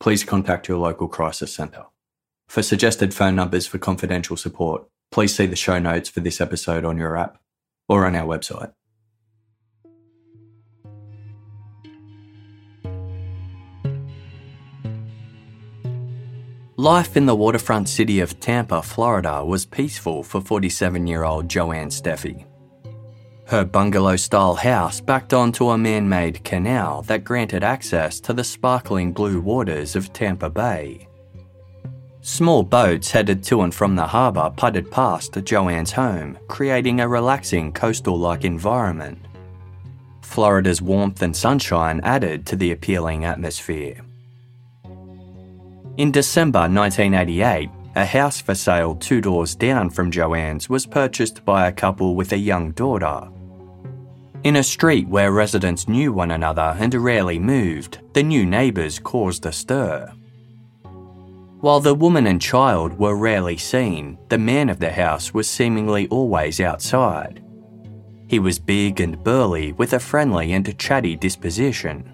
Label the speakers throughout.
Speaker 1: please contact your local crisis centre. For suggested phone numbers for confidential support, please see the show notes for this episode on your app or on our website. Life in the waterfront city of Tampa, Florida was peaceful for 47 year old Joanne Steffi. Her bungalow style house backed onto a man made canal that granted access to the sparkling blue waters of Tampa Bay. Small boats headed to and from the harbour putted past Joanne's home, creating a relaxing coastal like environment. Florida's warmth and sunshine added to the appealing atmosphere. In December 1988, a house for sale two doors down from Joanne's was purchased by a couple with a young daughter. In a street where residents knew one another and rarely moved, the new neighbours caused a stir. While the woman and child were rarely seen, the man of the house was seemingly always outside. He was big and burly with a friendly and chatty disposition.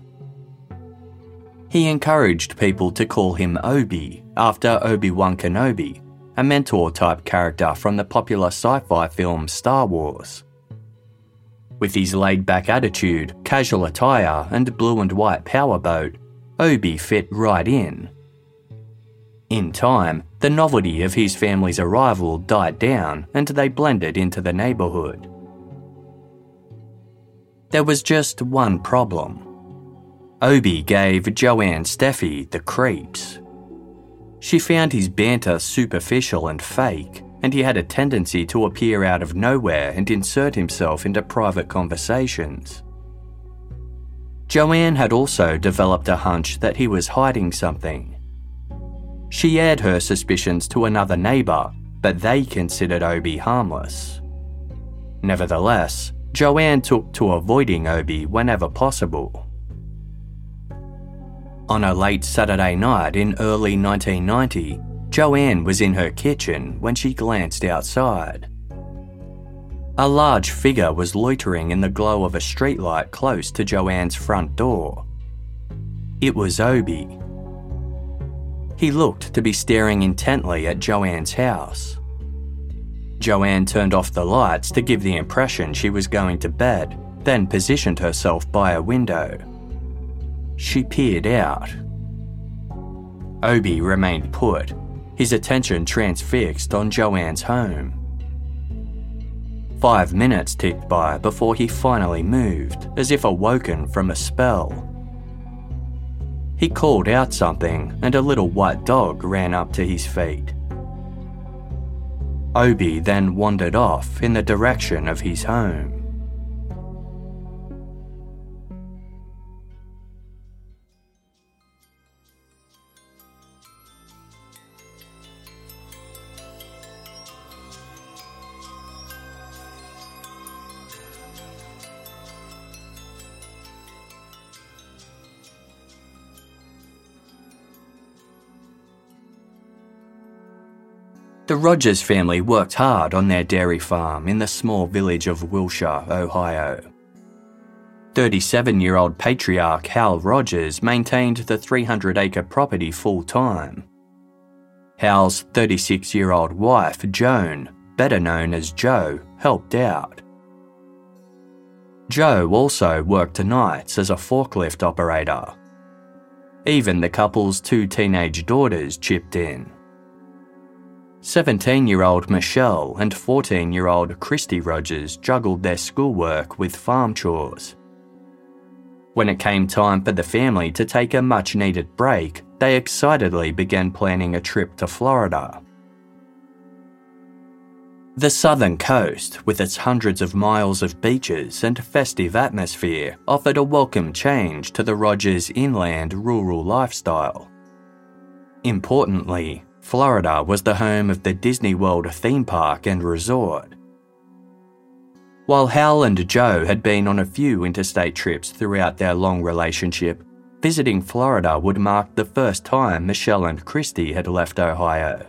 Speaker 1: He encouraged people to call him Obi, after Obi Wan Kenobi, a mentor type character from the popular sci fi film Star Wars. With his laid back attitude, casual attire, and blue and white powerboat, Obi fit right in. In time, the novelty of his family's arrival died down and they blended into the neighbourhood. There was just one problem. Obi gave Joanne Steffi the creeps. She found his banter superficial and fake, and he had a tendency to appear out of nowhere and insert himself into private conversations. Joanne had also developed a hunch that he was hiding something. She aired her suspicions to another neighbour, but they considered Obi harmless. Nevertheless, Joanne took to avoiding Obi whenever possible. On a late Saturday night in early 1990, Joanne was in her kitchen when she glanced outside. A large figure was loitering in the glow of a streetlight close to Joanne's front door. It was Obi. He looked to be staring intently at Joanne's house. Joanne turned off the lights to give the impression she was going to bed, then positioned herself by a window. She peered out. Obi remained put, his attention transfixed on Joanne's home. Five minutes ticked by before he finally moved, as if awoken from a spell. He called out something, and a little white dog ran up to his feet. Obi then wandered off in the direction of his home. The Rogers family worked hard on their dairy farm in the small village of Willshire, Ohio. 37 year old patriarch Hal Rogers maintained the 300 acre property full time. Hal's 36 year old wife, Joan, better known as Jo, helped out. Jo also worked nights as a forklift operator. Even the couple's two teenage daughters chipped in. 17 year old Michelle and 14 year old Christe Rogers juggled their schoolwork with farm chores. When it came time for the family to take a much needed break, they excitedly began planning a trip to Florida. The southern coast, with its hundreds of miles of beaches and festive atmosphere, offered a welcome change to the Rogers inland rural lifestyle. Importantly, Florida was the home of the Disney World theme park and resort, while Hal and Jo had been on a few interstate trips throughout their long relationship, visiting Florida would mark the first time Michelle and Christe had left Ohio.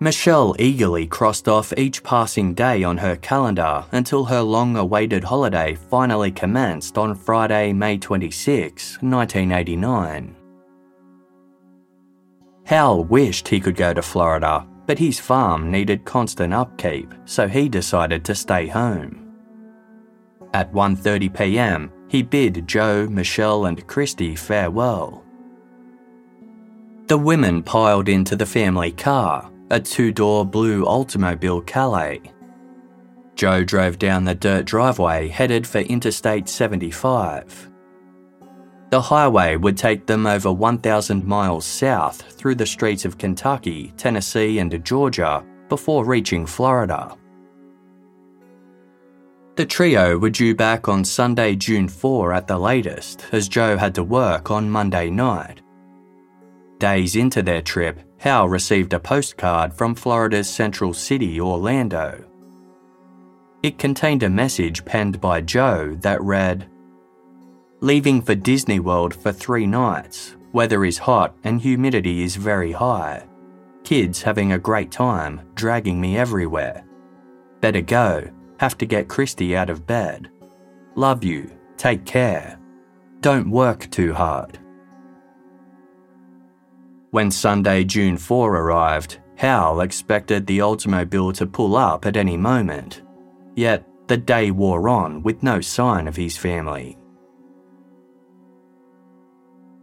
Speaker 1: Michelle eagerly crossed off each passing day on her calendar until her long awaited holiday finally commenced on Friday, May 26, 1989. Hal wished he could go to Florida, but his farm needed constant upkeep, so he decided to stay home. At 1:30 p.m., he bid Jo, Michelle, and Christe farewell. The women piled into the family car, a two-door blue Oldsmobile Calais. Jo drove down the dirt driveway headed for Interstate 75. The highway would take them over 1,000 miles south through the streets of Kentucky, Tennessee, and Georgia before reaching Florida. The trio were due back on Sunday, June 4 at the latest, as Jo had to work on Monday night. Days into their trip, Hal received a postcard from Florida's central city, Orlando. It contained a message penned by Jo that read, leaving for Disney World for three nights. Weather is hot and humidity is very high. Kids having a great time, dragging me everywhere. Better go, have to get Christe out of bed. Love you, take care. Don't work too hard. When Sunday, June 4 arrived, Hal expected the Oldsmobile to pull up at any moment. Yet, the day wore on with no sign of his family.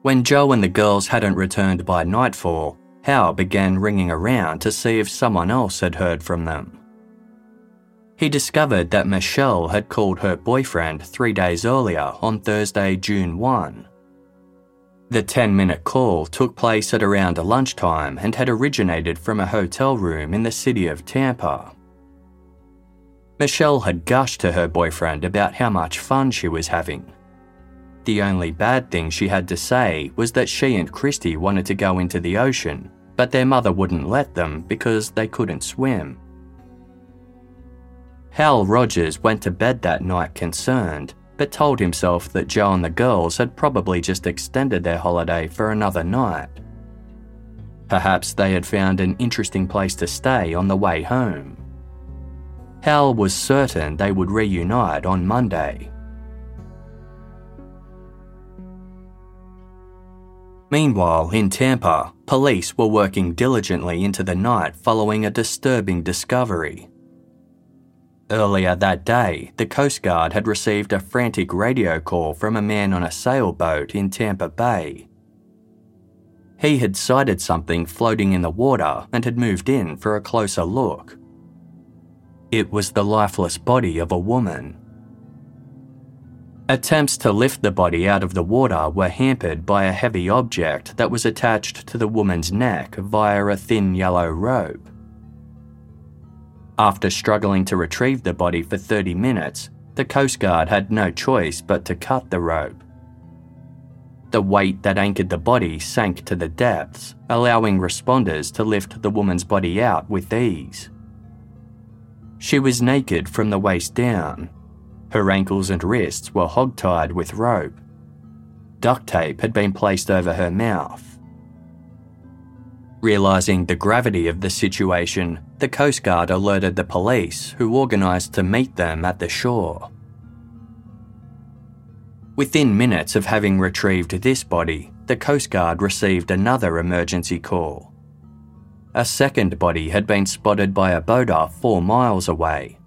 Speaker 1: When Jo and the girls hadn't returned by nightfall, Hal began ringing around to see if someone else had heard from them. He discovered that Michelle had called her boyfriend three days earlier on Thursday, June 1. The 10 minute call took place at around lunchtime and had originated from a hotel room in the city of Tampa. Michelle had gushed to her boyfriend about how much fun she was having the only bad thing she had to say was that she and Christe wanted to go into the ocean, but their mother wouldn't let them because they couldn't swim. Hal Rogers went to bed that night concerned, but told himself that Jo and the girls had probably just extended their holiday for another night. Perhaps they had found an interesting place to stay on the way home. Hal was certain they would reunite on Monday. Meanwhile, in Tampa, police were working diligently into the night following a disturbing discovery. Earlier that day, the Coast Guard had received a frantic radio call from a man on a sailboat in Tampa Bay. He had sighted something floating in the water and had moved in for a closer look. It was the lifeless body of a woman. Attempts to lift the body out of the water were hampered by a heavy object that was attached to the woman's neck via a thin yellow rope. After struggling to retrieve the body for 30 minutes, the Coast Guard had no choice but to cut the rope. The weight that anchored the body sank to the depths, allowing responders to lift the woman's body out with ease. She was naked from the waist down, her ankles and wrists were hog-tied with rope. Duct tape had been placed over her mouth. Realising the gravity of the situation, the Coast Guard alerted the police, who organised to meet them at the shore. Within minutes of having retrieved this body, the Coast Guard received another emergency call. A second body had been spotted by a boater four miles away.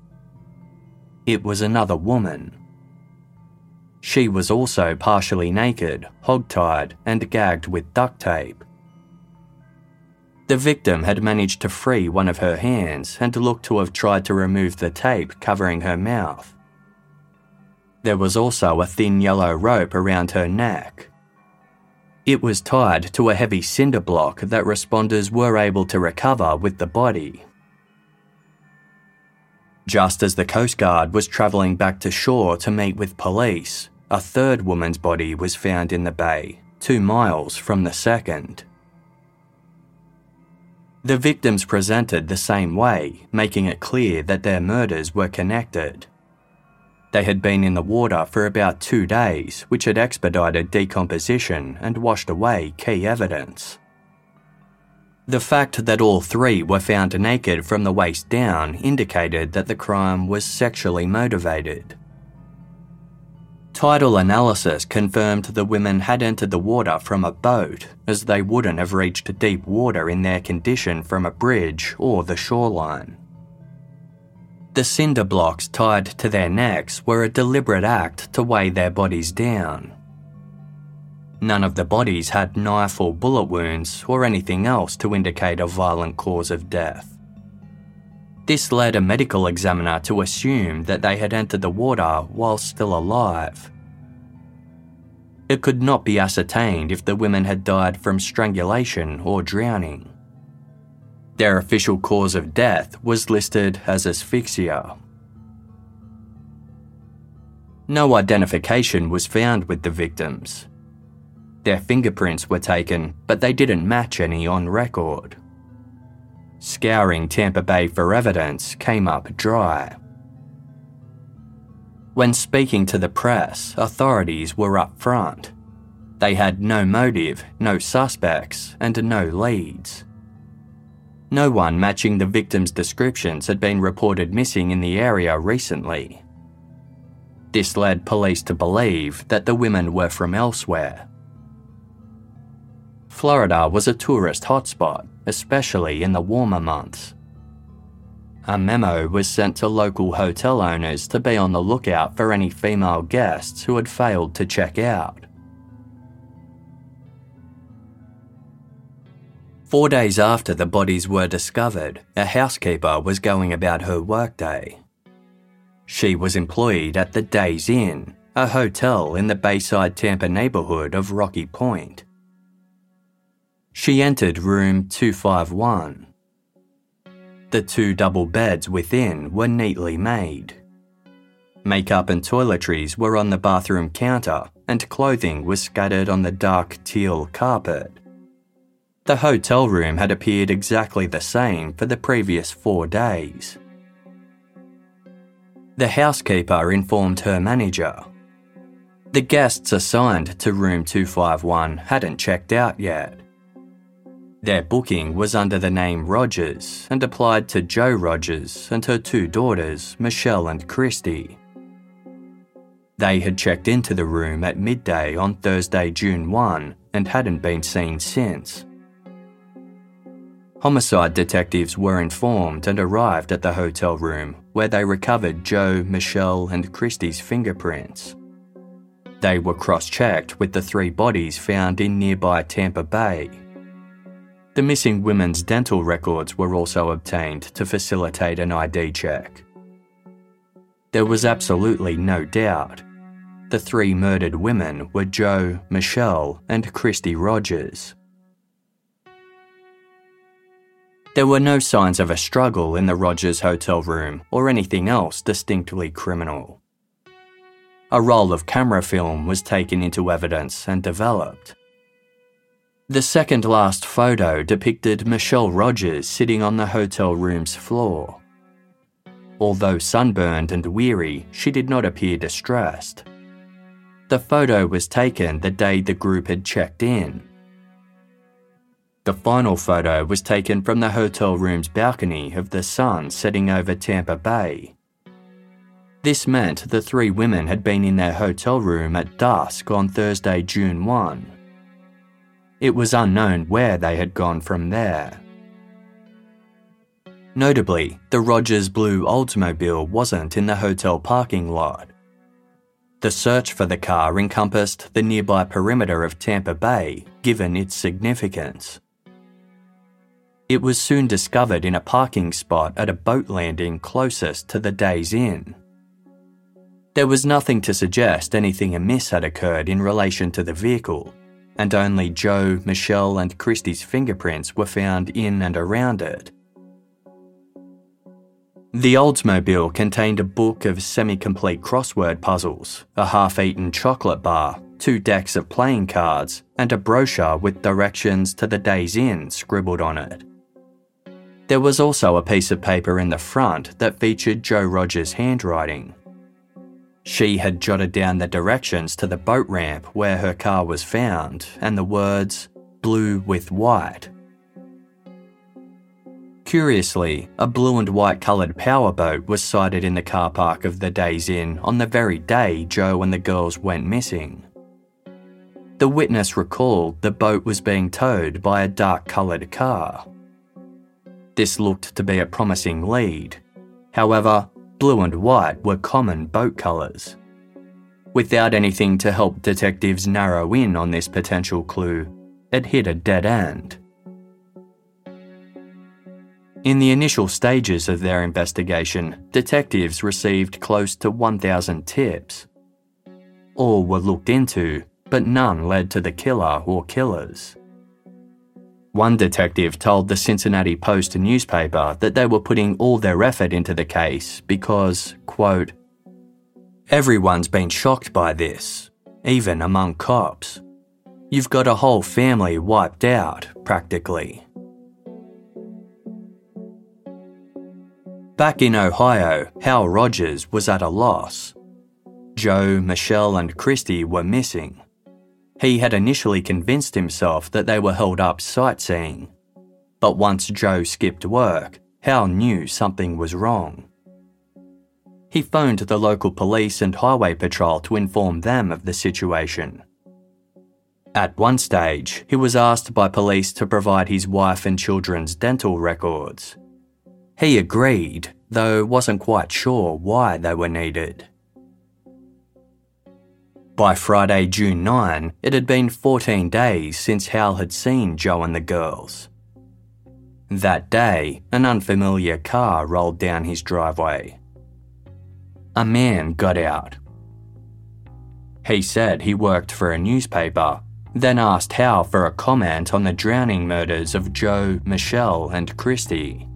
Speaker 1: It was another woman. She was also partially naked, hog-tied, and gagged with duct tape. The victim had managed to free one of her hands and looked to have tried to remove the tape covering her mouth. There was also a thin yellow rope around her neck. It was tied to a heavy cinder block that responders were able to recover with the body. Just as the Coast Guard was travelling back to shore to meet with police, a third woman's body was found in the bay, two miles from the second. The victims presented the same way, making it clear that their murders were connected. They had been in the water for about two days, which had expedited decomposition and washed away key evidence. The fact that all three were found naked from the waist down indicated that the crime was sexually motivated. Tidal analysis confirmed the women had entered the water from a boat, as they wouldn't have reached deep water in their condition from a bridge or the shoreline. The cinder blocks tied to their necks were a deliberate act to weigh their bodies down. None of the bodies had knife or bullet wounds or anything else to indicate a violent cause of death. This led a medical examiner to assume that they had entered the water while still alive. It could not be ascertained if the women had died from strangulation or drowning. Their official cause of death was listed as asphyxia. No identification was found with the victims. Their fingerprints were taken, but they didn't match any on record scouring Tampa Bay for evidence came up dry. When speaking to the press, authorities were upfront. They had no motive, no suspects, and no leads. No one matching the victims' descriptions had been reported missing in the area recently. This led police to believe that the women were from elsewhere. Florida was a tourist hotspot, especially in the warmer months. A memo was sent to local hotel owners to be on the lookout for any female guests who had failed to check out. Four days after the bodies were discovered, a housekeeper was going about her workday. She was employed at the Days Inn, a hotel in the Bayside Tampa neighbourhood of Rocky Point. She entered room 251. The two double beds within were neatly made. Makeup and toiletries were on the bathroom counter, and clothing was scattered on the dark teal carpet. The hotel room had appeared exactly the same for the previous four days. The housekeeper informed her manager. The guests assigned to room 251 hadn't checked out yet. Their booking was under the name Rogers and applied to Jo Rogers and her two daughters, Michelle and Christe. They had checked into the room at midday on Thursday, June 1, and hadn't been seen since. Homicide detectives were informed and arrived at the hotel room where they recovered Jo, Michelle, and Christe's fingerprints. They were cross checked with the three bodies found in nearby Tampa Bay the missing women's dental records were also obtained to facilitate an ID check. There was absolutely no doubt. The three murdered women were Jo, Michelle, and Christe Rogers. There were no signs of a struggle in the Rogers hotel room or anything else distinctly criminal. A roll of camera film was taken into evidence and developed. The second last photo depicted Michelle Rogers sitting on the hotel room's floor. Although sunburned and weary, she did not appear distressed. The photo was taken the day the group had checked in. The final photo was taken from the hotel room's balcony of the sun setting over Tampa Bay. This meant the three women had been in their hotel room at dusk on Thursday, June 1. It was unknown where they had gone from there. Notably, the Rogers blue Oldsmobile wasn't in the hotel parking lot. The search for the car encompassed the nearby perimeter of Tampa Bay, given its significance. It was soon discovered in a parking spot at a boat landing closest to the Days Inn. There was nothing to suggest anything amiss had occurred in relation to the vehicle, and only Jo, Michelle, and Christe's fingerprints were found in and around it. The Oldsmobile contained a book of semi complete crossword puzzles, a half eaten chocolate bar, two decks of playing cards, and a brochure with directions to the Days Inn scribbled on it. There was also a piece of paper in the front that featured Jo Rogers' handwriting. She had jotted down the directions to the boat ramp where her car was found and the words, blue with white, Curiously, a blue and white coloured powerboat was sighted in the car park of the Days Inn on the very day Jo and the girls went missing. The witness recalled the boat was being towed by a dark coloured car. This looked to be a promising lead. However, blue and white were common boat colours. Without anything to help detectives narrow in on this potential clue, it hit a dead end. In the initial stages of their investigation, detectives received close to 1,000 tips. All were looked into, but none led to the killer or killers. One detective told the Cincinnati Post newspaper that they were putting all their effort into the case because, quote, Everyone's been shocked by this, even among cops. You've got a whole family wiped out, practically. Back in Ohio, Hal Rogers was at a loss. Jo, Michelle, and Christe were missing. He had initially convinced himself that they were held up sightseeing. But once Jo skipped work, Hal knew something was wrong. He phoned the local police and highway patrol to inform them of the situation. At one stage, he was asked by police to provide his wife and children's dental records. He agreed, though wasn't quite sure why they were needed. By Friday, June 9, it had been 14 days since Hal had seen Jo and the girls. That day, an unfamiliar car rolled down his driveway. A man got out. He said he worked for a newspaper, then asked Hal for a comment on the drowning murders of Jo, Michelle, and Christe.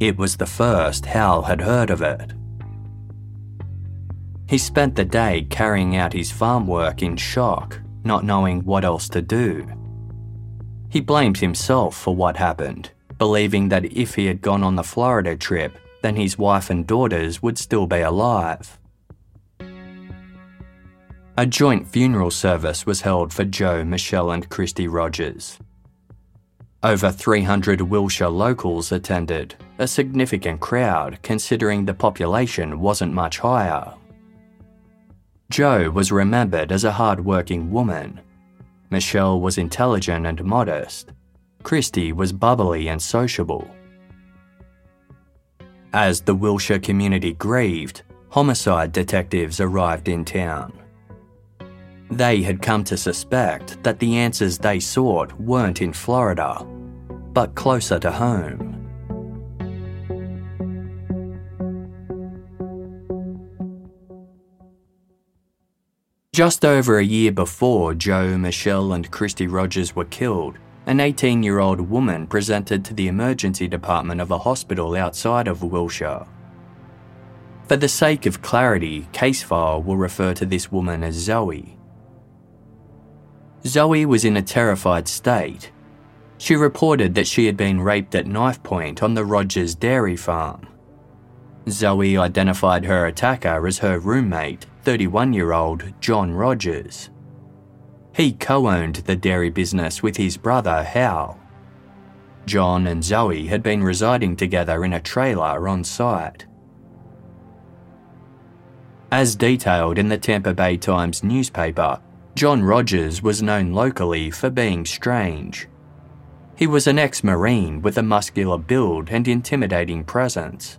Speaker 1: It was the first Hal had heard of it. He spent the day carrying out his farm work in shock, not knowing what else to do. He blamed himself for what happened, believing that if he had gone on the Florida trip, then his wife and daughters would still be alive. A joint funeral service was held for Jo, Michelle, and Christe Rogers. Over 300 Willshire locals attended, a significant crowd considering the population wasn't much higher. Jo was remembered as a hard-working woman. Michelle was intelligent and modest. Christe was bubbly and sociable. As the Willshire community grieved, homicide detectives arrived in town. They had come to suspect that the answers they sought weren't in Florida, but closer to home. Just over a year before Jo, Michelle, and Christe Rogers were killed, an 18 year old woman presented to the emergency department of a hospital outside of Willshire. For the sake of clarity, Casefile will refer to this woman as Zoe. Zoe was in a terrified state. She reported that she had been raped at knife point on the Rogers dairy farm. Zoe identified her attacker as her roommate, 31 year old John Rogers. He co owned the dairy business with his brother Hal, John and Zoe had been residing together in a trailer on site. As detailed in the Tampa Bay Times newspaper, John Rogers was known locally for being strange. He was an ex Marine with a muscular build and intimidating presence.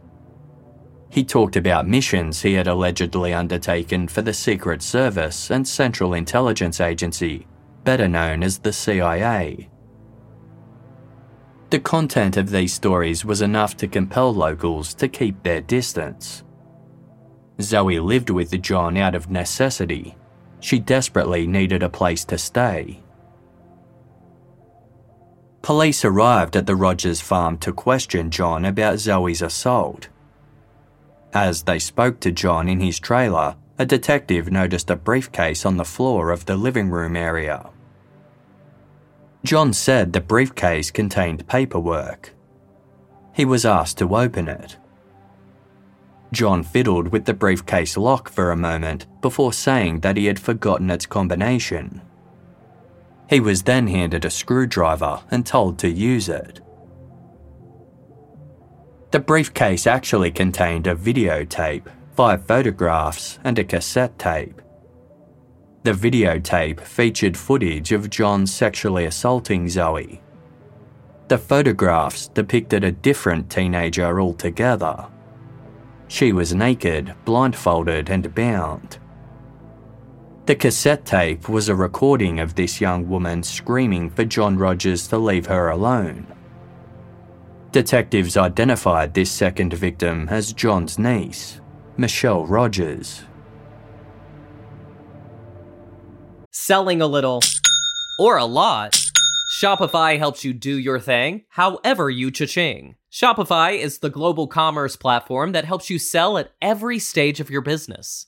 Speaker 1: He talked about missions he had allegedly undertaken for the Secret Service and Central Intelligence Agency, better known as the CIA. The content of these stories was enough to compel locals to keep their distance. Zoe lived with John out of necessity. She desperately needed a place to stay. Police arrived at the Rogers farm to question John about Zoe's assault. As they spoke to John in his trailer, a detective noticed a briefcase on the floor of the living room area. John said the briefcase contained paperwork. He was asked to open it. John fiddled with the briefcase lock for a moment before saying that he had forgotten its combination. He was then handed a screwdriver and told to use it. The briefcase actually contained a videotape, five photographs, and a cassette tape. The videotape featured footage of John sexually assaulting Zoe. The photographs depicted a different teenager altogether. She was naked, blindfolded, and bound. The cassette tape was a recording of this young woman screaming for John Rogers to leave her alone. Detectives identified this second victim as John's niece, Michelle Rogers.
Speaker 2: selling a little or a lot. Shopify helps you do your thing, however you cha-ching. Shopify is the global commerce platform that helps you sell at every stage of your business.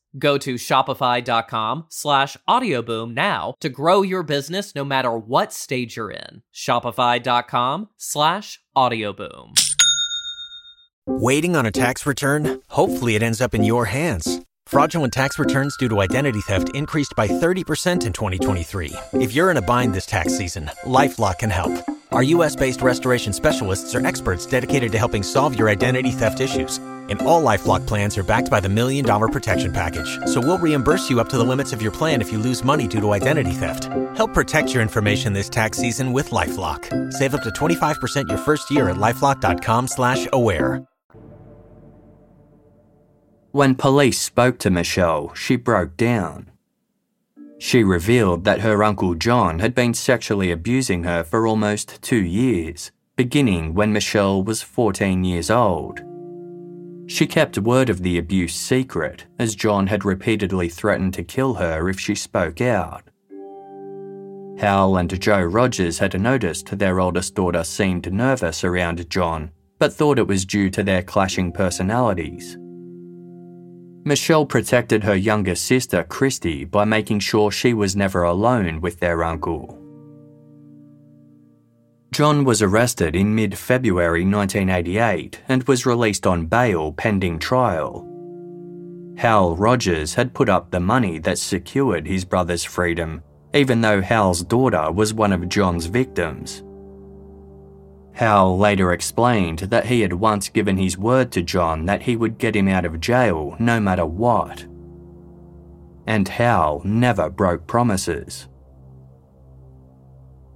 Speaker 2: Go to shopify.com slash audioboom now to grow your business no matter what stage you're in. Shopify.com slash audioboom.
Speaker 3: Waiting on a tax return? Hopefully it ends up in your hands. Fraudulent tax returns due to identity theft increased by 30% in 2023. If you're in a bind this tax season, LifeLock can help. Our US-based restoration specialists are experts dedicated to helping solve your identity theft issues and all LifeLock plans are backed by the Million Dollar Protection Package. So we'll reimburse you up to the limits of your plan if you lose money due to identity theft. Help protect your information this tax season with LifeLock. Save up to 25% your first year at LifeLock.com slash aware.
Speaker 1: When police spoke to Michelle, she broke down. She revealed that her Uncle John had been sexually abusing her for almost two years, beginning when Michelle was 14 years old. She kept word of the abuse secret, as John had repeatedly threatened to kill her if she spoke out. Hal and Jo Rogers had noticed their oldest daughter seemed nervous around John, but thought it was due to their clashing personalities. Michelle protected her younger sister, Christe, by making sure she was never alone with their uncle. John was arrested in mid February 1988 and was released on bail pending trial. Hal Rogers had put up the money that secured his brother's freedom, even though Hal's daughter was one of John's victims. Hal later explained that he had once given his word to John that he would get him out of jail no matter what. And Hal never broke promises.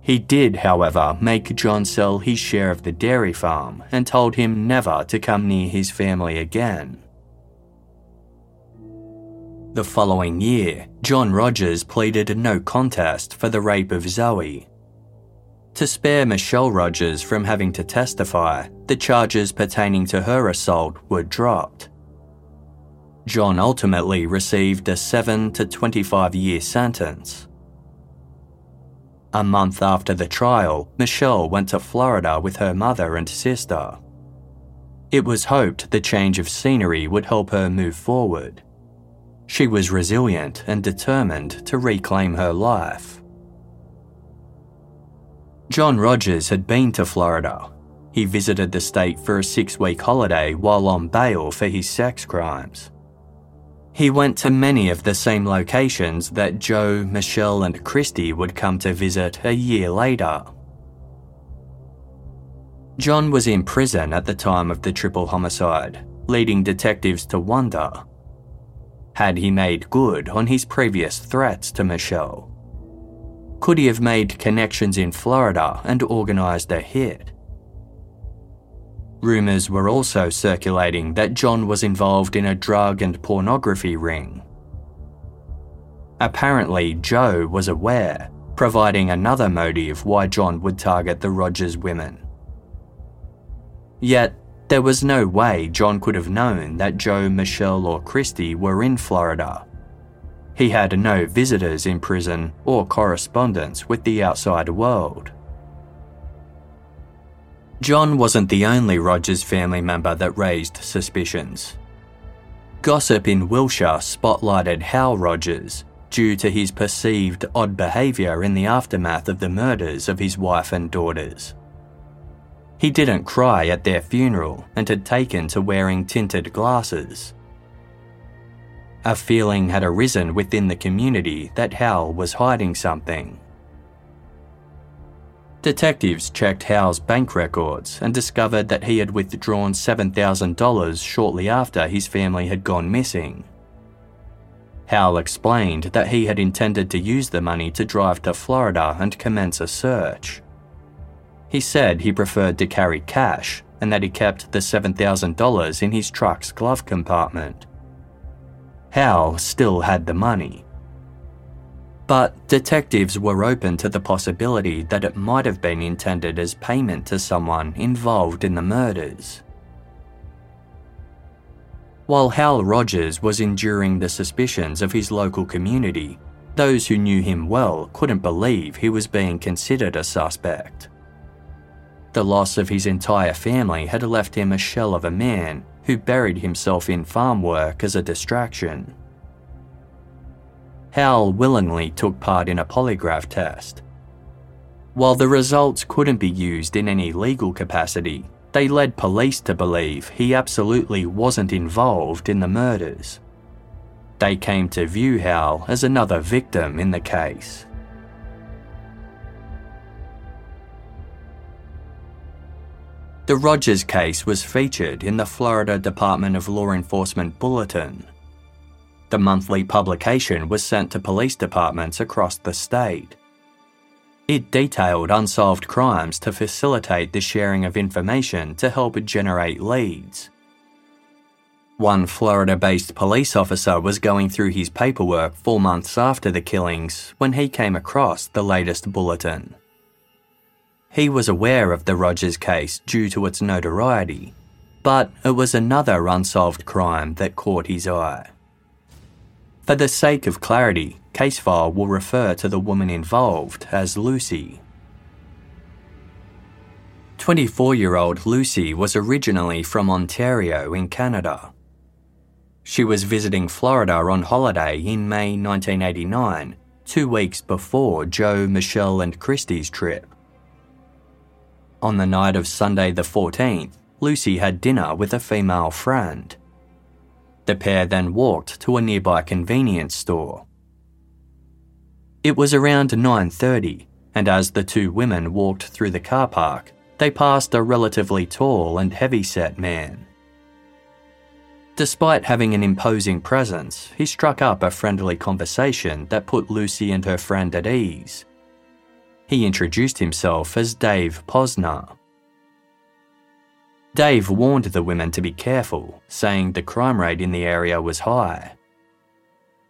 Speaker 1: He did, however, make John sell his share of the dairy farm and told him never to come near his family again. The following year, John Rogers pleaded no contest for the rape of Zoe. To spare Michelle Rogers from having to testify, the charges pertaining to her assault were dropped. John ultimately received a 7 to 25 year sentence. A month after the trial, Michelle went to Florida with her mother and sister. It was hoped the change of scenery would help her move forward. She was resilient and determined to reclaim her life. John Rogers had been to Florida. He visited the state for a six week holiday while on bail for his sex crimes. He went to many of the same locations that Jo, Michelle, and Christe would come to visit a year later. John was in prison at the time of the triple homicide, leading detectives to wonder had he made good on his previous threats to Michelle? Could he have made connections in Florida and organised a hit? Rumours were also circulating that John was involved in a drug and pornography ring. Apparently, Jo was aware, providing another motive why John would target the Rogers women. Yet, there was no way John could have known that Jo, Michelle, or Christe were in Florida. He had no visitors in prison or correspondence with the outside world. John wasn't the only Rogers family member that raised suspicions. Gossip in Willshire spotlighted Hal Rogers due to his perceived odd behaviour in the aftermath of the murders of his wife and daughters. He didn't cry at their funeral and had taken to wearing tinted glasses. A feeling had arisen within the community that Hal was hiding something. Detectives checked Hal's bank records and discovered that he had withdrawn $7,000 shortly after his family had gone missing. Hal explained that he had intended to use the money to drive to Florida and commence a search. He said he preferred to carry cash and that he kept the $7,000 in his truck's glove compartment. Hal still had the money. But detectives were open to the possibility that it might have been intended as payment to someone involved in the murders. While Hal Rogers was enduring the suspicions of his local community, those who knew him well couldn't believe he was being considered a suspect. The loss of his entire family had left him a shell of a man who buried himself in farm work as a distraction. Hal willingly took part in a polygraph test. While the results couldn't be used in any legal capacity, they led police to believe he absolutely wasn't involved in the murders. They came to view Hal as another victim in the case. The Rogers case was featured in the Florida Department of Law Enforcement Bulletin. The monthly publication was sent to police departments across the state. It detailed unsolved crimes to facilitate the sharing of information to help generate leads. One Florida based police officer was going through his paperwork four months after the killings when he came across the latest bulletin. He was aware of the Rogers case due to its notoriety, but it was another unsolved crime that caught his eye. For the sake of clarity, Casefile will refer to the woman involved as Lucy. 24 year old Lucy was originally from Ontario in Canada. She was visiting Florida on holiday in May 1989, two weeks before Jo, Michelle, and Christe's trip. On the night of Sunday the 14th, Lucy had dinner with a female friend. The pair then walked to a nearby convenience store. It was around 9:30, and as the two women walked through the car park, they passed a relatively tall and heavy-set man. Despite having an imposing presence, he struck up a friendly conversation that put Lucy and her friend at ease. He introduced himself as Dave Posner. Dave warned the women to be careful, saying the crime rate in the area was high.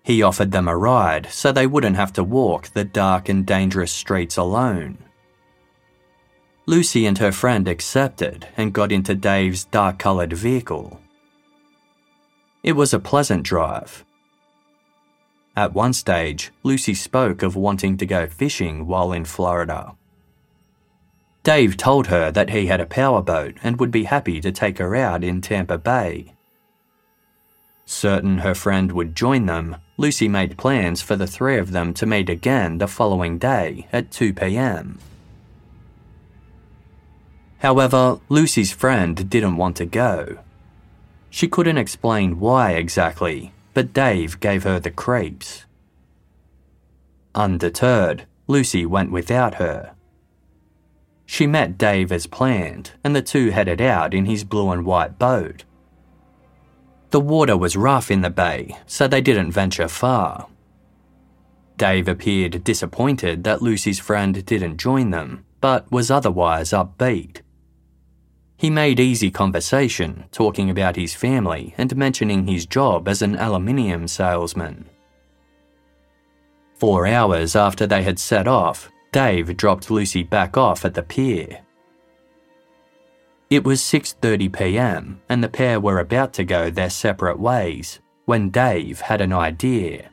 Speaker 1: He offered them a ride so they wouldn't have to walk the dark and dangerous streets alone. Lucy and her friend accepted and got into Dave's dark coloured vehicle. It was a pleasant drive. At one stage, Lucy spoke of wanting to go fishing while in Florida. Dave told her that he had a powerboat and would be happy to take her out in Tampa Bay. Certain her friend would join them, Lucy made plans for the three of them to meet again the following day at 2 pm. However, Lucy's friend didn't want to go. She couldn't explain why exactly, but Dave gave her the creeps. Undeterred, Lucy went without her. She met Dave as planned, and the two headed out in his blue and white boat. The water was rough in the bay, so they didn't venture far. Dave appeared disappointed that Lucy's friend didn't join them, but was otherwise upbeat. He made easy conversation, talking about his family and mentioning his job as an aluminium salesman. Four hours after they had set off, Dave dropped Lucy back off at the pier. It was 6:30 p.m. and the pair were about to go their separate ways when Dave had an idea.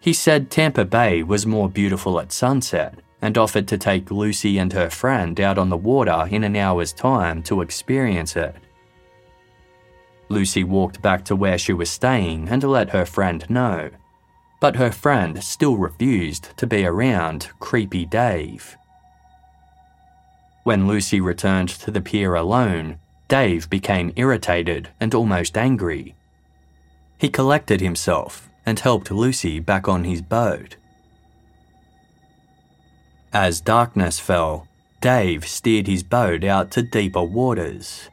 Speaker 1: He said Tampa Bay was more beautiful at sunset and offered to take Lucy and her friend out on the water in an hour's time to experience it. Lucy walked back to where she was staying and let her friend know, but her friend still refused to be around creepy Dave. When Lucy returned to the pier alone, Dave became irritated and almost angry. He collected himself and helped Lucy back on his boat. As darkness fell, Dave steered his boat out to deeper waters.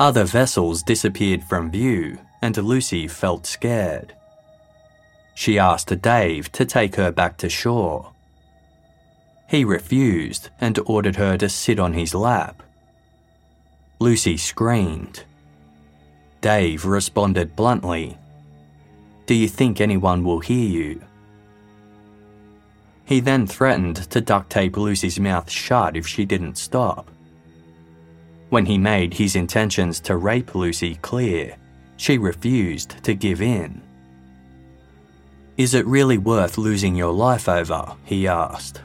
Speaker 1: Other vessels disappeared from view, and Lucy felt scared. She asked Dave to take her back to shore. He refused and ordered her to sit on his lap. Lucy screamed. Dave responded bluntly Do you think anyone will hear you? He then threatened to duct tape Lucy's mouth shut if she didn't stop. When he made his intentions to rape Lucy clear, she refused to give in. Is it really worth losing your life over? he asked.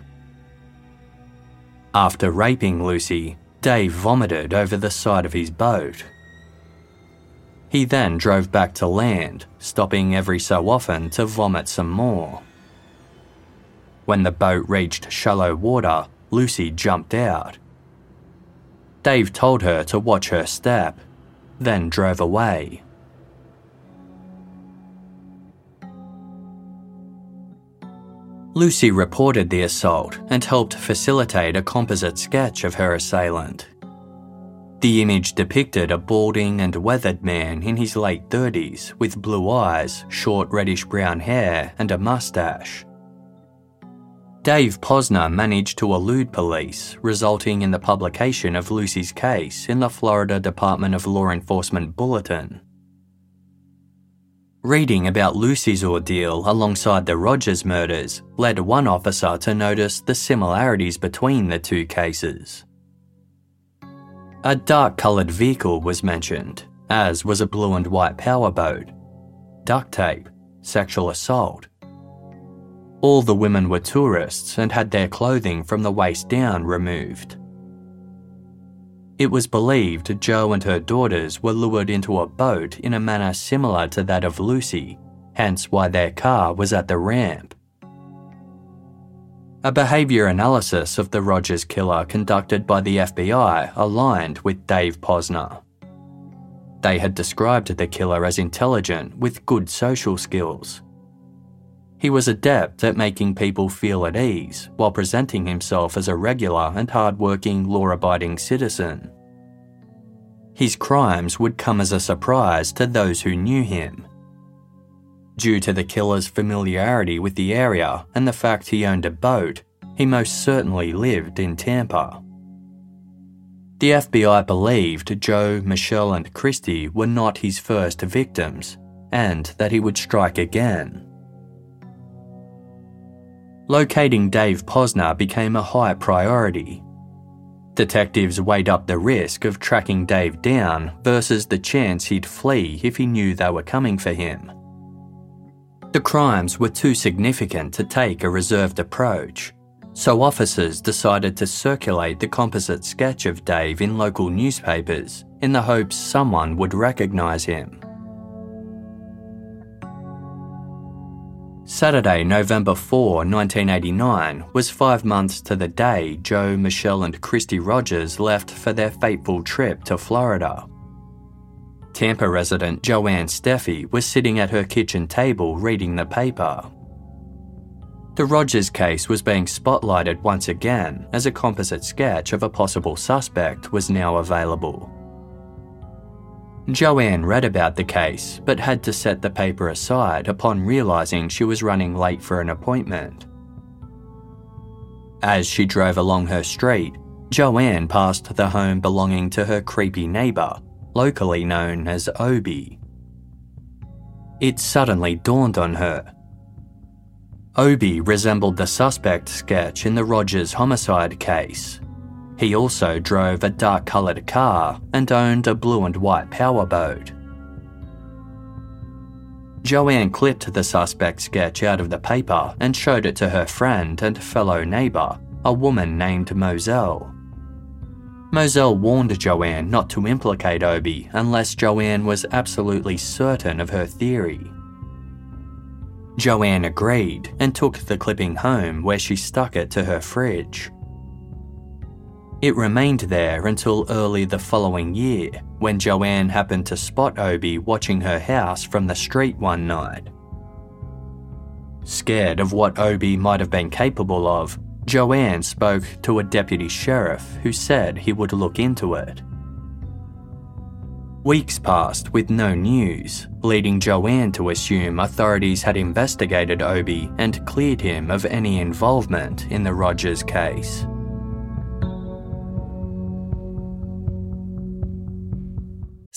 Speaker 1: After raping Lucy, Dave vomited over the side of his boat. He then drove back to land, stopping every so often to vomit some more. When the boat reached shallow water, Lucy jumped out. Dave told her to watch her step, then drove away. Lucy reported the assault and helped facilitate a composite sketch of her assailant. The image depicted a balding and weathered man in his late 30s with blue eyes, short reddish brown hair, and a mustache. Dave Posner managed to elude police, resulting in the publication of Lucy's case in the Florida Department of Law Enforcement Bulletin. Reading about Lucy's ordeal alongside the Rogers murders led one officer to notice the similarities between the two cases. A dark coloured vehicle was mentioned, as was a blue and white powerboat, duct tape, sexual assault. All the women were tourists and had their clothing from the waist down removed. It was believed Jo and her daughters were lured into a boat in a manner similar to that of Lucy, hence why their car was at the ramp. A behaviour analysis of the Rogers killer conducted by the FBI aligned with Dave Posner. They had described the killer as intelligent with good social skills. He was adept at making people feel at ease while presenting himself as a regular and hard-working, law-abiding citizen. His crimes would come as a surprise to those who knew him. Due to the killer's familiarity with the area and the fact he owned a boat, he most certainly lived in Tampa. The FBI believed Jo, Michelle, and Christe were not his first victims, and that he would strike again. Locating Dave Posner became a high priority. Detectives weighed up the risk of tracking Dave down versus the chance he'd flee if he knew they were coming for him. The crimes were too significant to take a reserved approach, so officers decided to circulate the composite sketch of Dave in local newspapers in the hopes someone would recognise him. Saturday, November 4, 1989, was five months to the day Jo, Michelle, and Christe Rogers left for their fateful trip to Florida. Tampa resident Joanne Steffi was sitting at her kitchen table reading the paper. The Rogers case was being spotlighted once again as a composite sketch of a possible suspect was now available. Joanne read about the case, but had to set the paper aside upon realising she was running late for an appointment. As she drove along her street, Joanne passed the home belonging to her creepy neighbour, locally known as Obi. It suddenly dawned on her. Obi resembled the suspect sketch in the Rogers homicide case, he also drove a dark coloured car and owned a blue and white powerboat. Joanne clipped the suspect sketch out of the paper and showed it to her friend and fellow neighbour, a woman named Moselle. Moselle warned Joanne not to implicate Obi unless Joanne was absolutely certain of her theory. Joanne agreed and took the clipping home where she stuck it to her fridge. It remained there until early the following year, when Joanne happened to spot Obi watching her house from the street one night. Scared of what Obi might have been capable of, Joanne spoke to a deputy sheriff who said he would look into it. Weeks passed with no news, leading Joanne to assume authorities had investigated Obi and cleared him of any involvement in the Rogers case.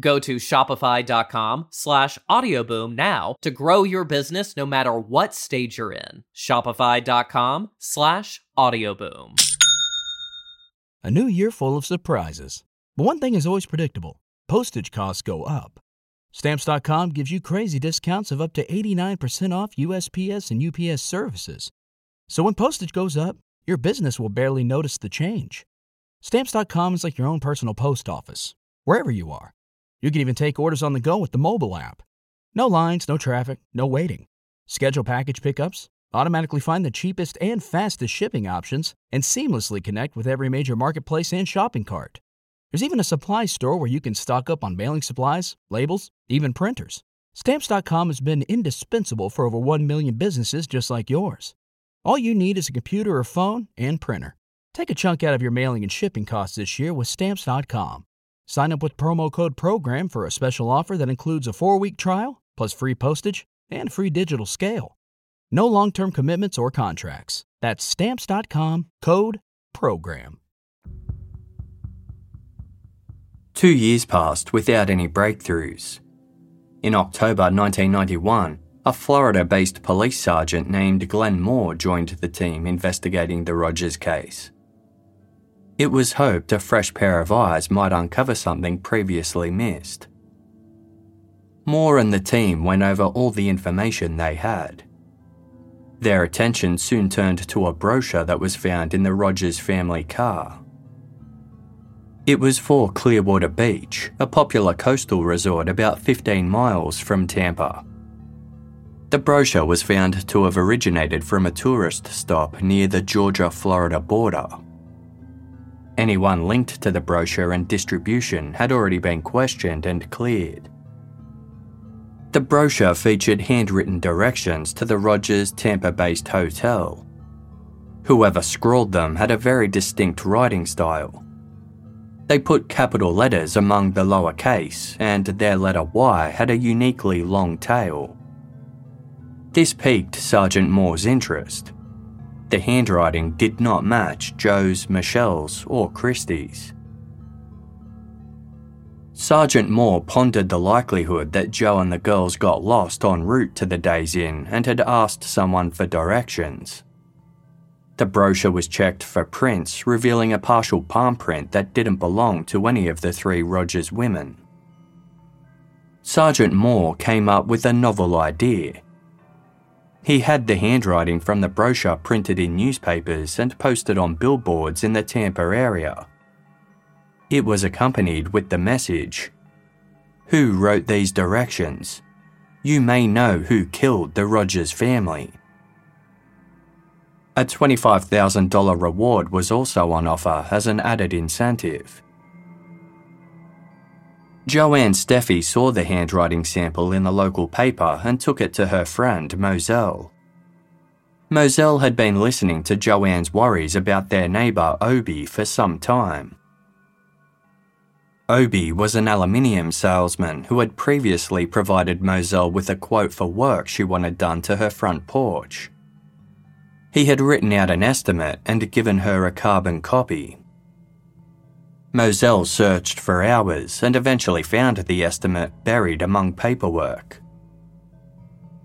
Speaker 2: Go to shopify.com slash audioboom now to grow your business no matter what stage you're in. Shopify.com slash audioboom.
Speaker 4: A new year full of surprises. But one thing is always predictable. Postage costs go up. Stamps.com gives you crazy discounts of up to 89% off USPS and UPS services. So when postage goes up, your business will barely notice the change. Stamps.com is like your own personal post office, wherever you are. You can even take orders on the go with the mobile app. No lines, no traffic, no waiting. Schedule package pickups, automatically find the cheapest and fastest shipping options, and seamlessly connect with every major marketplace and shopping cart. There's even a supply store where you can stock up on mailing supplies, labels, even printers. Stamps.com has been indispensable for over 1 million businesses just like yours. All you need is a computer or phone and printer. Take a chunk out of your mailing and shipping costs this year with Stamps.com. Sign up with promo code PROGRAM for a special offer that includes a four week trial, plus free postage and free digital scale. No long term commitments or contracts. That's Stamps.com code PROGRAM.
Speaker 1: Two years passed without any breakthroughs. In October 1991, a Florida based police sergeant named Glenn Moore joined the team investigating the Rogers case. It was hoped a fresh pair of eyes might uncover something previously missed. Moore and the team went over all the information they had. Their attention soon turned to a brochure that was found in the Rogers family car. It was for Clearwater Beach, a popular coastal resort about 15 miles from Tampa. The brochure was found to have originated from a tourist stop near the Georgia Florida border. Anyone linked to the brochure and distribution had already been questioned and cleared. The brochure featured handwritten directions to the Rogers Tampa based hotel. Whoever scrawled them had a very distinct writing style. They put capital letters among the lower case, and their letter Y had a uniquely long tail. This piqued Sergeant Moore's interest. The handwriting did not match Jo's, Michelle's, or Christe's. Sergeant Moore pondered the likelihood that Jo and the girls got lost en route to the Days Inn and had asked someone for directions. The brochure was checked for prints, revealing a partial palm print that didn't belong to any of the three Rogers women. Sergeant Moore came up with a novel idea. He had the handwriting from the brochure printed in newspapers and posted on billboards in the Tampa area. It was accompanied with the message Who wrote these directions? You may know who killed the Rogers family. A $25,000 reward was also on offer as an added incentive. Joanne Steffi saw the handwriting sample in the local paper and took it to her friend Moselle. Moselle had been listening to Joanne's worries about their neighbour Obi for some time. Obi was an aluminium salesman who had previously provided Moselle with a quote for work she wanted done to her front porch. He had written out an estimate and given her a carbon copy. Moselle searched for hours and eventually found the estimate buried among paperwork.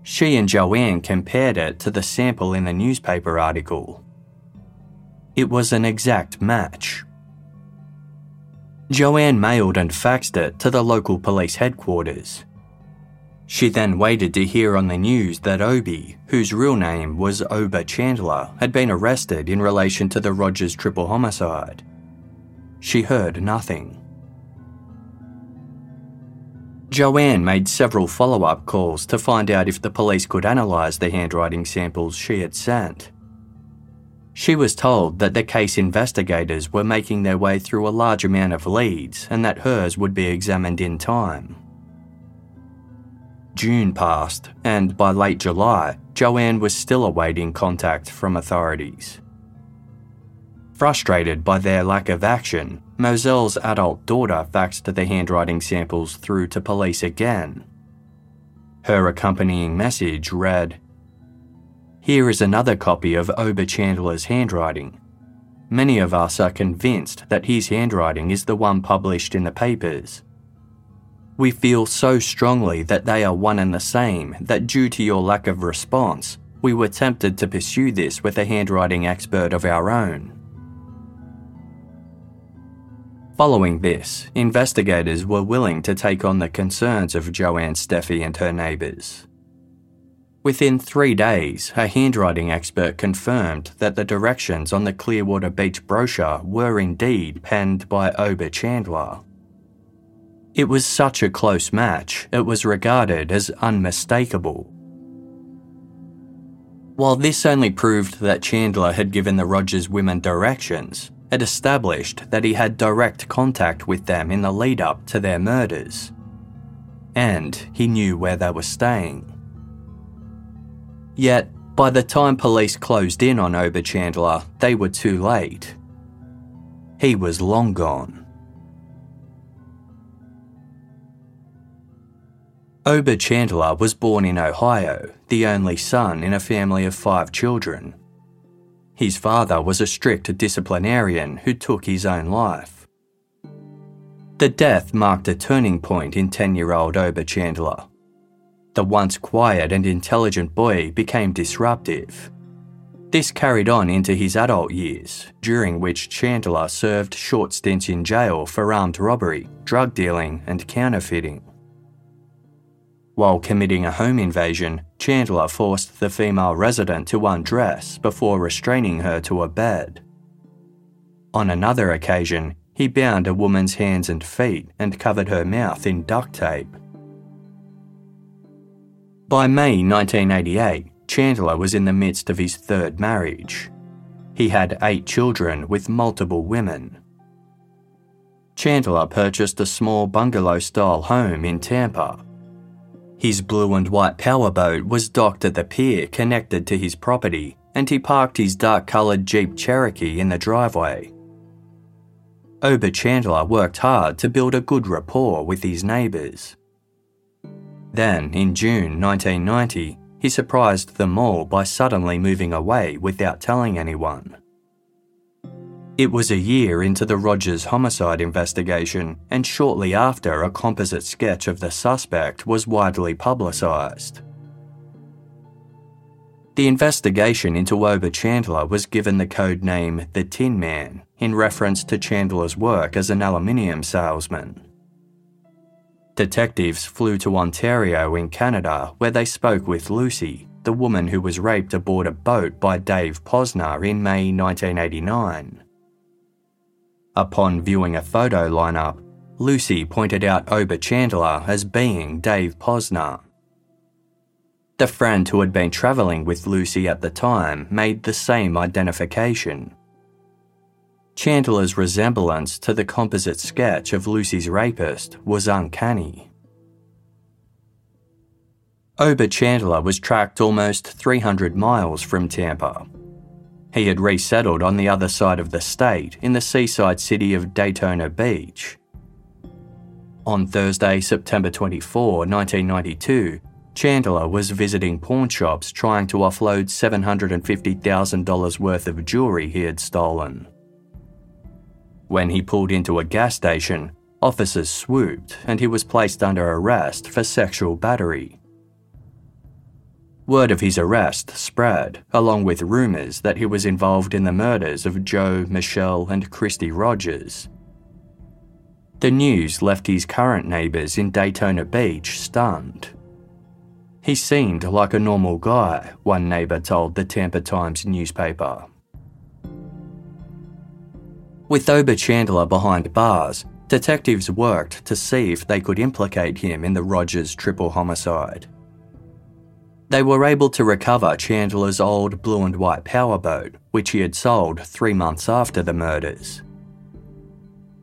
Speaker 1: She and Joanne compared it to the sample in the newspaper article. It was an exact match. Joanne mailed and faxed it to the local police headquarters. She then waited to hear on the news that Obi, whose real name was Oba Chandler, had been arrested in relation to the Rogers triple homicide. She heard nothing. Joanne made several follow up calls to find out if the police could analyse the handwriting samples she had sent. She was told that the case investigators were making their way through a large amount of leads and that hers would be examined in time. June passed, and by late July, Joanne was still awaiting contact from authorities. Frustrated by their lack of action, Moselle's adult daughter faxed the handwriting samples through to police again. Her accompanying message read Here is another copy of Oba Chandler's handwriting. Many of us are convinced that his handwriting is the one published in the papers. We feel so strongly that they are one and the same that, due to your lack of response, we were tempted to pursue this with a handwriting expert of our own. Following this, investigators were willing to take on the concerns of Joanne Steffi and her neighbours. Within three days, a handwriting expert confirmed that the directions on the Clearwater Beach brochure were indeed penned by Oba Chandler. It was such a close match, it was regarded as unmistakable. While this only proved that Chandler had given the Rogers women directions, it established that he had direct contact with them in the lead up to their murders. And he knew where they were staying. Yet, by the time police closed in on Oba Chandler, they were too late. He was long gone. Oba Chandler was born in Ohio, the only son in a family of five children. His father was a strict disciplinarian who took his own life. The death marked a turning point in 10 year old Oba Chandler. The once quiet and intelligent boy became disruptive. This carried on into his adult years, during which Chandler served short stints in jail for armed robbery, drug dealing, and counterfeiting. While committing a home invasion, Chandler forced the female resident to undress before restraining her to a bed. On another occasion, he bound a woman's hands and feet and covered her mouth in duct tape. By May 1988, Chandler was in the midst of his third marriage. He had eight children with multiple women. Chandler purchased a small bungalow style home in Tampa. His blue and white powerboat was docked at the pier connected to his property, and he parked his dark coloured Jeep Cherokee in the driveway. Oba Chandler worked hard to build a good rapport with his neighbours. Then, in June 1990, he surprised them all by suddenly moving away without telling anyone. It was a year into the Rogers homicide investigation, and shortly after, a composite sketch of the suspect was widely publicised. The investigation into Oba Chandler was given the code name the Tin Man in reference to Chandler's work as an aluminium salesman. Detectives flew to Ontario in Canada where they spoke with Lucy, the woman who was raped aboard a boat by Dave Posner in May 1989. Upon viewing a photo lineup, Lucy pointed out Oba Chandler as being Dave Posner. The friend who had been travelling with Lucy at the time made the same identification. Chandler's resemblance to the composite sketch of Lucy's rapist was uncanny. Oba Chandler was tracked almost 300 miles from Tampa. He had resettled on the other side of the state in the seaside city of Daytona Beach. On Thursday, September 24, 1992, Chandler was visiting pawn shops trying to offload $750,000 worth of jewelry he had stolen. When he pulled into a gas station, officers swooped and he was placed under arrest for sexual battery. Word of his arrest spread, along with rumours that he was involved in the murders of Jo, Michelle, and Christe Rogers. The news left his current neighbours in Daytona Beach stunned. He seemed like a normal guy, one neighbour told the Tampa Times newspaper. With Oba Chandler behind bars, detectives worked to see if they could implicate him in the Rogers triple homicide. They were able to recover Chandler's old blue and white powerboat, which he had sold three months after the murders.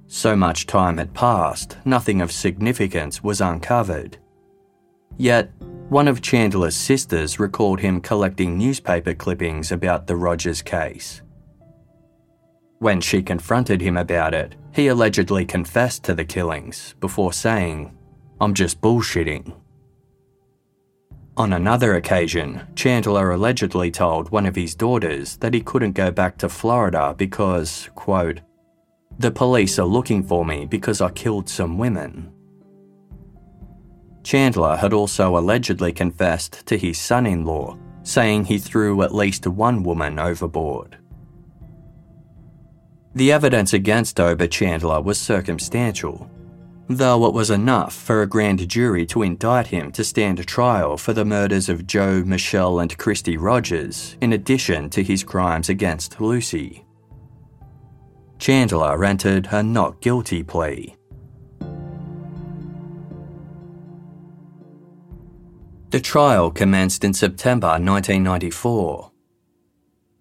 Speaker 1: So much time had passed, nothing of significance was uncovered. Yet, one of Chandler's sisters recalled him collecting newspaper clippings about the Rogers case. When she confronted him about it, he allegedly confessed to the killings before saying, I'm just bullshitting. On another occasion, Chandler allegedly told one of his daughters that he couldn't go back to Florida because, quote, the police are looking for me because I killed some women. Chandler had also allegedly confessed to his son in law, saying he threw at least one woman overboard. The evidence against Oba Chandler was circumstantial, though it was enough for a grand jury to indict him to stand trial for the murders of Jo, Michelle, and Christe Rogers, in addition to his crimes against Lucy. Chandler entered a not guilty plea. The trial commenced in September 1994.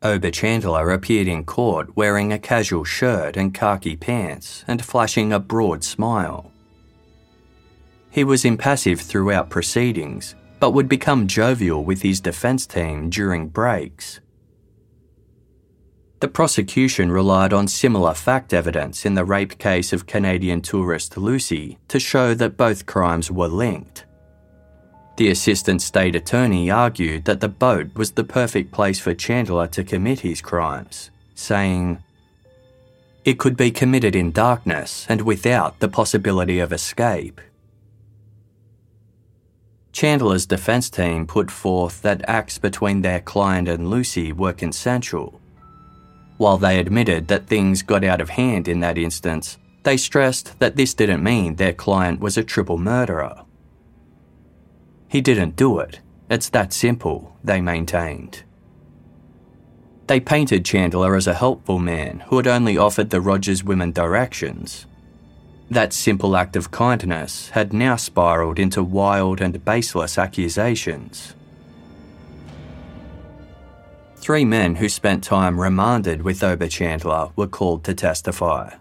Speaker 1: Oba Chandler appeared in court wearing a casual shirt and khaki pants and flashing a broad smile. He was impassive throughout proceedings, but would become jovial with his defence team during breaks. The prosecution relied on similar fact evidence in the rape case of Canadian tourist Lucy to show that both crimes were linked. The assistant state attorney argued that the boat was the perfect place for Chandler to commit his crimes, saying, It could be committed in darkness and without the possibility of escape. Chandler's defense team put forth that acts between their client and Lucy were consensual. While they admitted that things got out of hand in that instance, they stressed that this didn't mean their client was a triple murderer. He didn't do it. It's that simple, they maintained. They painted Chandler as a helpful man who had only offered the Rogers women directions. That simple act of kindness had now spiralled into wild and baseless accusations. Three men who spent time remanded with Oba Chandler were called to testify.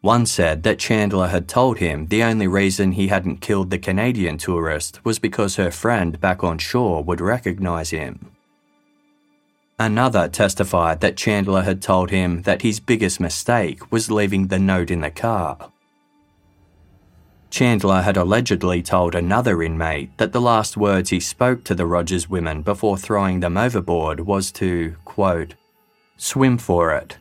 Speaker 1: One said that Chandler had told him the only reason he hadn't killed the Canadian tourist was because her friend back on shore would recognise him. Another testified that Chandler had told him that his biggest mistake was leaving the note in the car. Chandler had allegedly told another inmate that the last words he spoke to the Rogers women before throwing them overboard was to, quote, swim for it,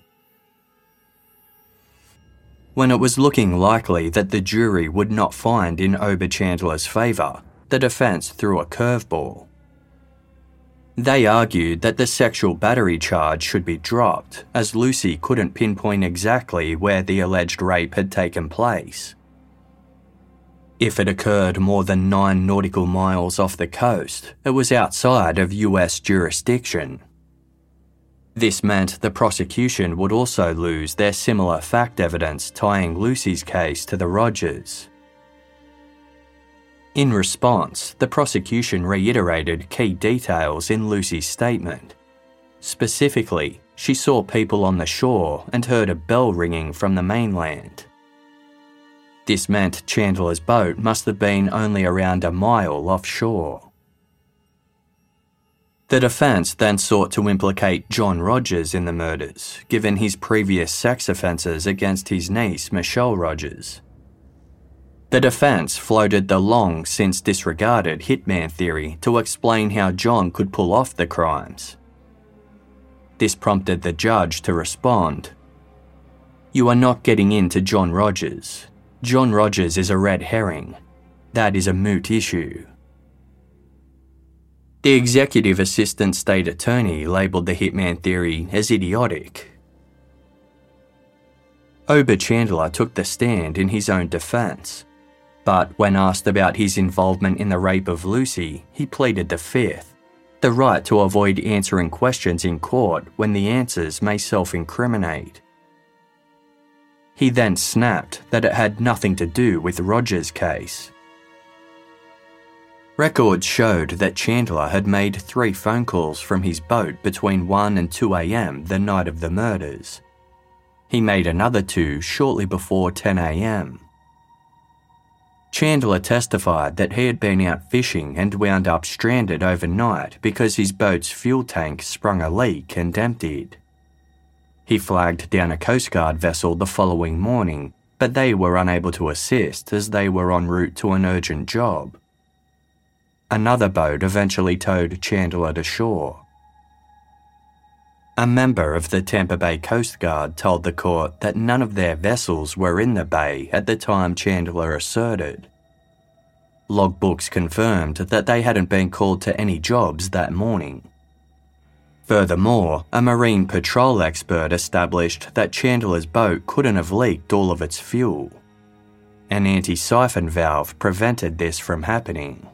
Speaker 1: when it was looking likely that the jury would not find in Oba Chandler's favour, the defence threw a curveball. They argued that the sexual battery charge should be dropped, as Lucy couldn't pinpoint exactly where the alleged rape had taken place. If it occurred more than nine nautical miles off the coast, it was outside of US jurisdiction this meant the prosecution would also lose their similar fact evidence tying Lucy's case to the Rogers. In response, the prosecution reiterated key details in Lucy's statement. Specifically, she saw people on the shore and heard a bell ringing from the mainland. This meant Chandler's boat must have been only around a mile offshore. The defence then sought to implicate John Rogers in the murders, given his previous sex offences against his niece, Michelle Rogers. The defence floated the long since disregarded hitman theory to explain how John could pull off the crimes. This prompted the judge to respond You are not getting into John Rogers. John Rogers is a red herring. That is a moot issue. The executive assistant state attorney labelled the hitman theory as idiotic. Oba Chandler took the stand in his own defence, but when asked about his involvement in the rape of Lucy, he pleaded the fifth the right to avoid answering questions in court when the answers may self incriminate. He then snapped that it had nothing to do with Rogers' case. Records showed that Chandler had made three phone calls from his boat between 1 and 2 am the night of the murders. He made another two shortly before 10 am. Chandler testified that he had been out fishing and wound up stranded overnight because his boat's fuel tank sprung a leak and emptied. He flagged down a Coast Guard vessel the following morning, but they were unable to assist as they were en route to an urgent job. Another boat eventually towed Chandler to shore. A member of the Tampa Bay Coast Guard told the court that none of their vessels were in the bay at the time Chandler asserted. Logbooks confirmed that they hadn't been called to any jobs that morning. Furthermore, a marine patrol expert established that Chandler's boat couldn't have leaked all of its fuel. An anti siphon valve prevented this from happening.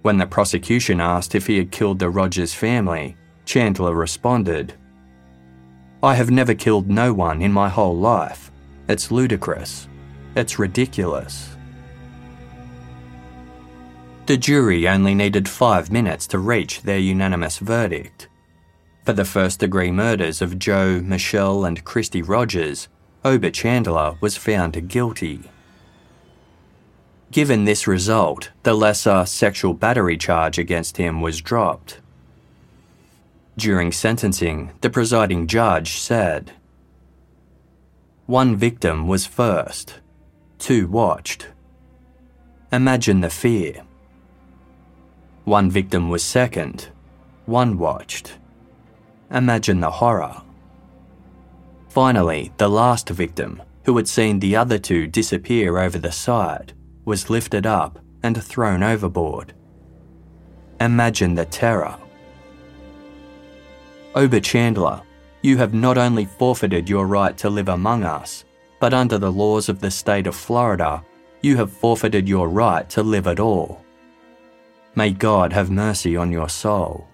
Speaker 1: When the prosecution asked if he had killed the Rogers family, Chandler responded, I have never killed no one in my whole life. It's ludicrous. It's ridiculous. The jury only needed five minutes to reach their unanimous verdict. For the first degree murders of Jo, Michelle, and Christe Rogers, Oba Chandler was found guilty. Given this result, the lesser sexual battery charge against him was dropped. During sentencing, the presiding judge said One victim was first, two watched. Imagine the fear. One victim was second, one watched. Imagine the horror. Finally, the last victim, who had seen the other two disappear over the side, was lifted up and thrown overboard. Imagine the terror. Oba Chandler, you have not only forfeited your right to live among us, but under the laws of the state of Florida, you have forfeited your right to live at all. May God have mercy on your soul.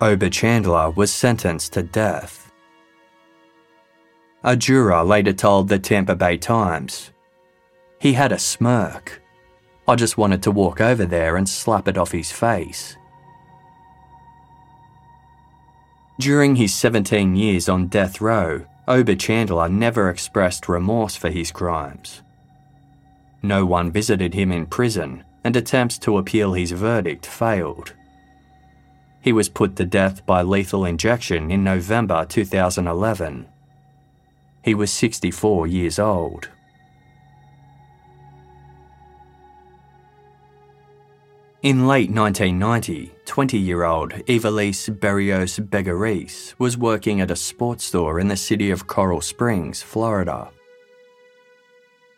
Speaker 1: Oba Chandler was sentenced to death. A juror later told the Tampa Bay Times he had a smirk. I just wanted to walk over there and slap it off his face. During his 17 years on death row, Oba Chandler never expressed remorse for his crimes. No one visited him in prison, and attempts to appeal his verdict failed. He was put to death by lethal injection in November 2011. He was 64 years old. In late 1990, 20 year old Ivelisse Berrios Beguerisse was working at a sports store in the city of Coral Springs, Florida.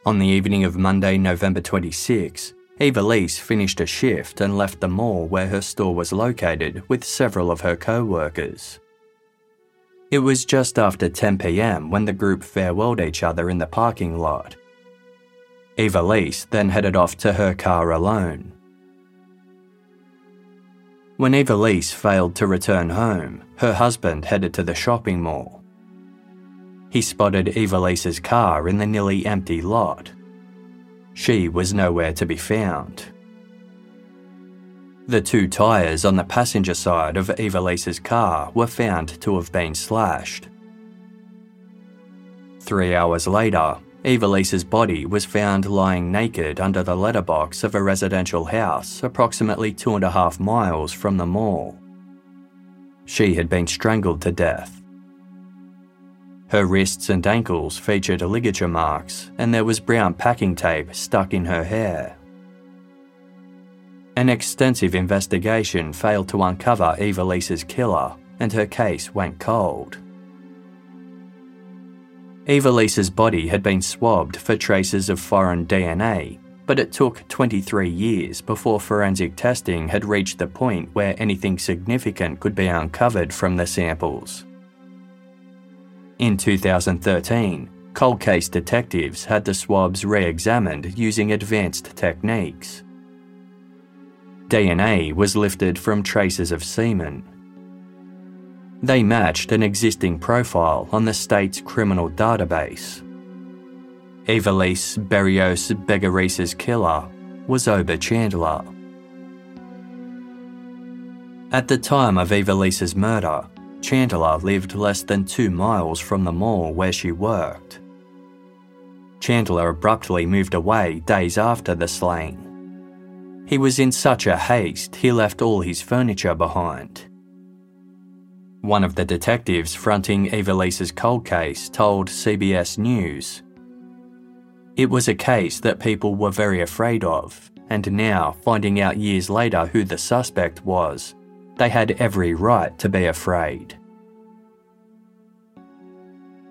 Speaker 1: On the evening of Monday, November 26, Ivelisse finished a shift and left the mall where her store was located with several of her co workers. It was just after 10 pm when the group farewelled each other in the parking lot. Ivelisse then headed off to her car alone. When Ivelisse failed to return home, her husband headed to the shopping mall. He spotted Ivelisse's car in the nearly empty lot. She was nowhere to be found. The two tyres on the passenger side of Ivelisse's car were found to have been slashed. Three hours later, Ivelisse's body was found lying naked under the letterbox of a residential house approximately two and a half miles from the mall. She had been strangled to death. Her wrists and ankles featured ligature marks, and there was brown packing tape stuck in her hair. An extensive investigation failed to uncover Ivelisse's killer, and her case went cold. Ivelisse's body had been swabbed for traces of foreign DNA, but it took 23 years before forensic testing had reached the point where anything significant could be uncovered from the samples. In 2013, cold case detectives had the swabs re examined using advanced techniques. DNA was lifted from traces of semen, they matched an existing profile on the state's criminal database. Ivelisse Berrios Beguerisse's killer was Oba Chandler. At the time of Ivelisse's murder, Chandler lived less than two miles from the mall where she worked. Chandler abruptly moved away days after the slaying. He was in such a haste he left all his furniture behind. One of the detectives fronting Ivelisse's cold case told CBS News. It was a case that people were very afraid of, and now, finding out years later who the suspect was, they had every right to be afraid.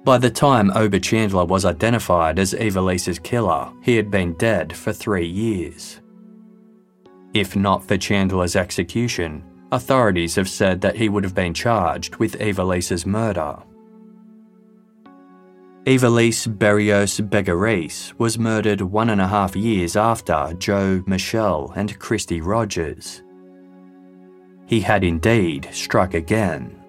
Speaker 1: By the time Oba Chandler was identified as Ivelisse's killer, he had been dead for three years. If not for Chandler's execution, Authorities have said that he would have been charged with Ivelisse's murder. Ivelisse Berrios Beguerisse was murdered one and a half years after Jo, Michelle, and Christe Rogers. He had indeed struck again.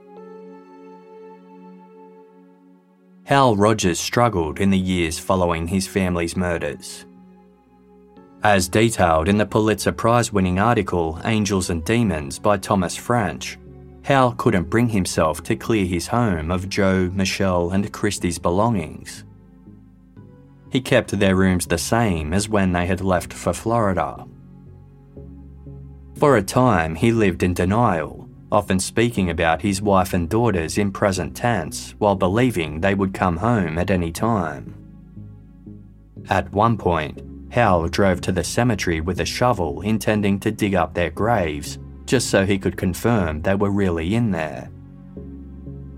Speaker 1: Hal Rogers struggled in the years following his family's murders. As detailed in the Pulitzer Prize winning article Angels and Demons by Thomas French, Hal couldn't bring himself to clear his home of Jo, Michelle, and Christe's belongings. He kept their rooms the same as when they had left for Florida. For a time, he lived in denial, often speaking about his wife and daughters in present tense while believing they would come home at any time. At one point, Hal drove to the cemetery with a shovel intending to dig up their graves just so he could confirm they were really in there.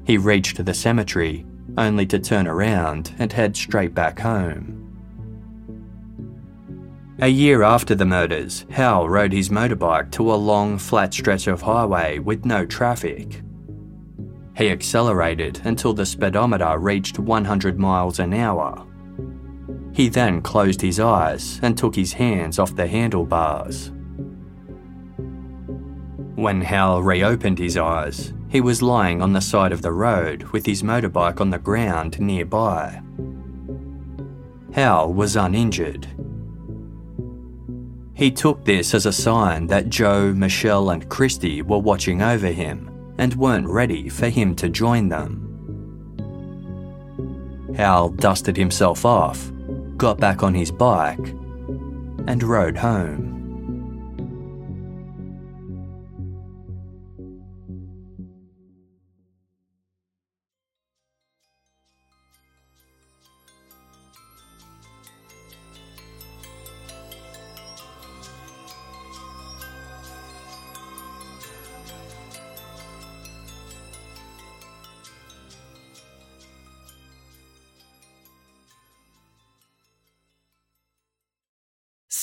Speaker 1: He reached the cemetery, only to turn around and head straight back home. A year after the murders, Hal rode his motorbike to a long, flat stretch of highway with no traffic. He accelerated until the speedometer reached 100 miles an hour. He then closed his eyes and took his hands off the handlebars. When Hal reopened his eyes, he was lying on the side of the road with his motorbike on the ground nearby. Hal was uninjured. He took this as a sign that Jo, Michelle, and Christe were watching over him and weren't ready for him to join them. Hal dusted himself off, got back on his bike, and rode home.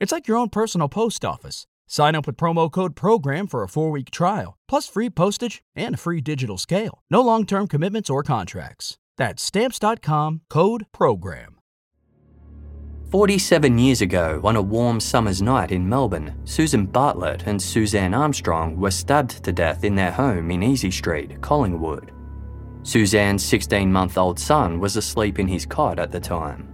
Speaker 4: It's like your own personal post office. Sign up with promo code PROGRAM for a four week trial, plus free postage and a free digital scale. No long term commitments or contracts. That's stamps.com code PROGRAM.
Speaker 1: 47 years ago, on a warm summer's night in Melbourne, Susan Bartlett and Suzanne Armstrong were stabbed to death in their home in Easy Street, Collingwood. Suzanne's 16 month old son was asleep in his cot at the time.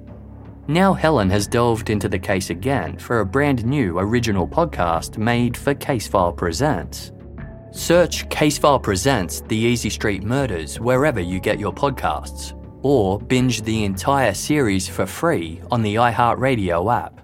Speaker 1: Now Helen has delved into the case again for a brand new original podcast made for Casefile Presents. Search Casefile Presents The Easy Street Murders wherever you get your podcasts or binge the entire series for free on the iHeartRadio app.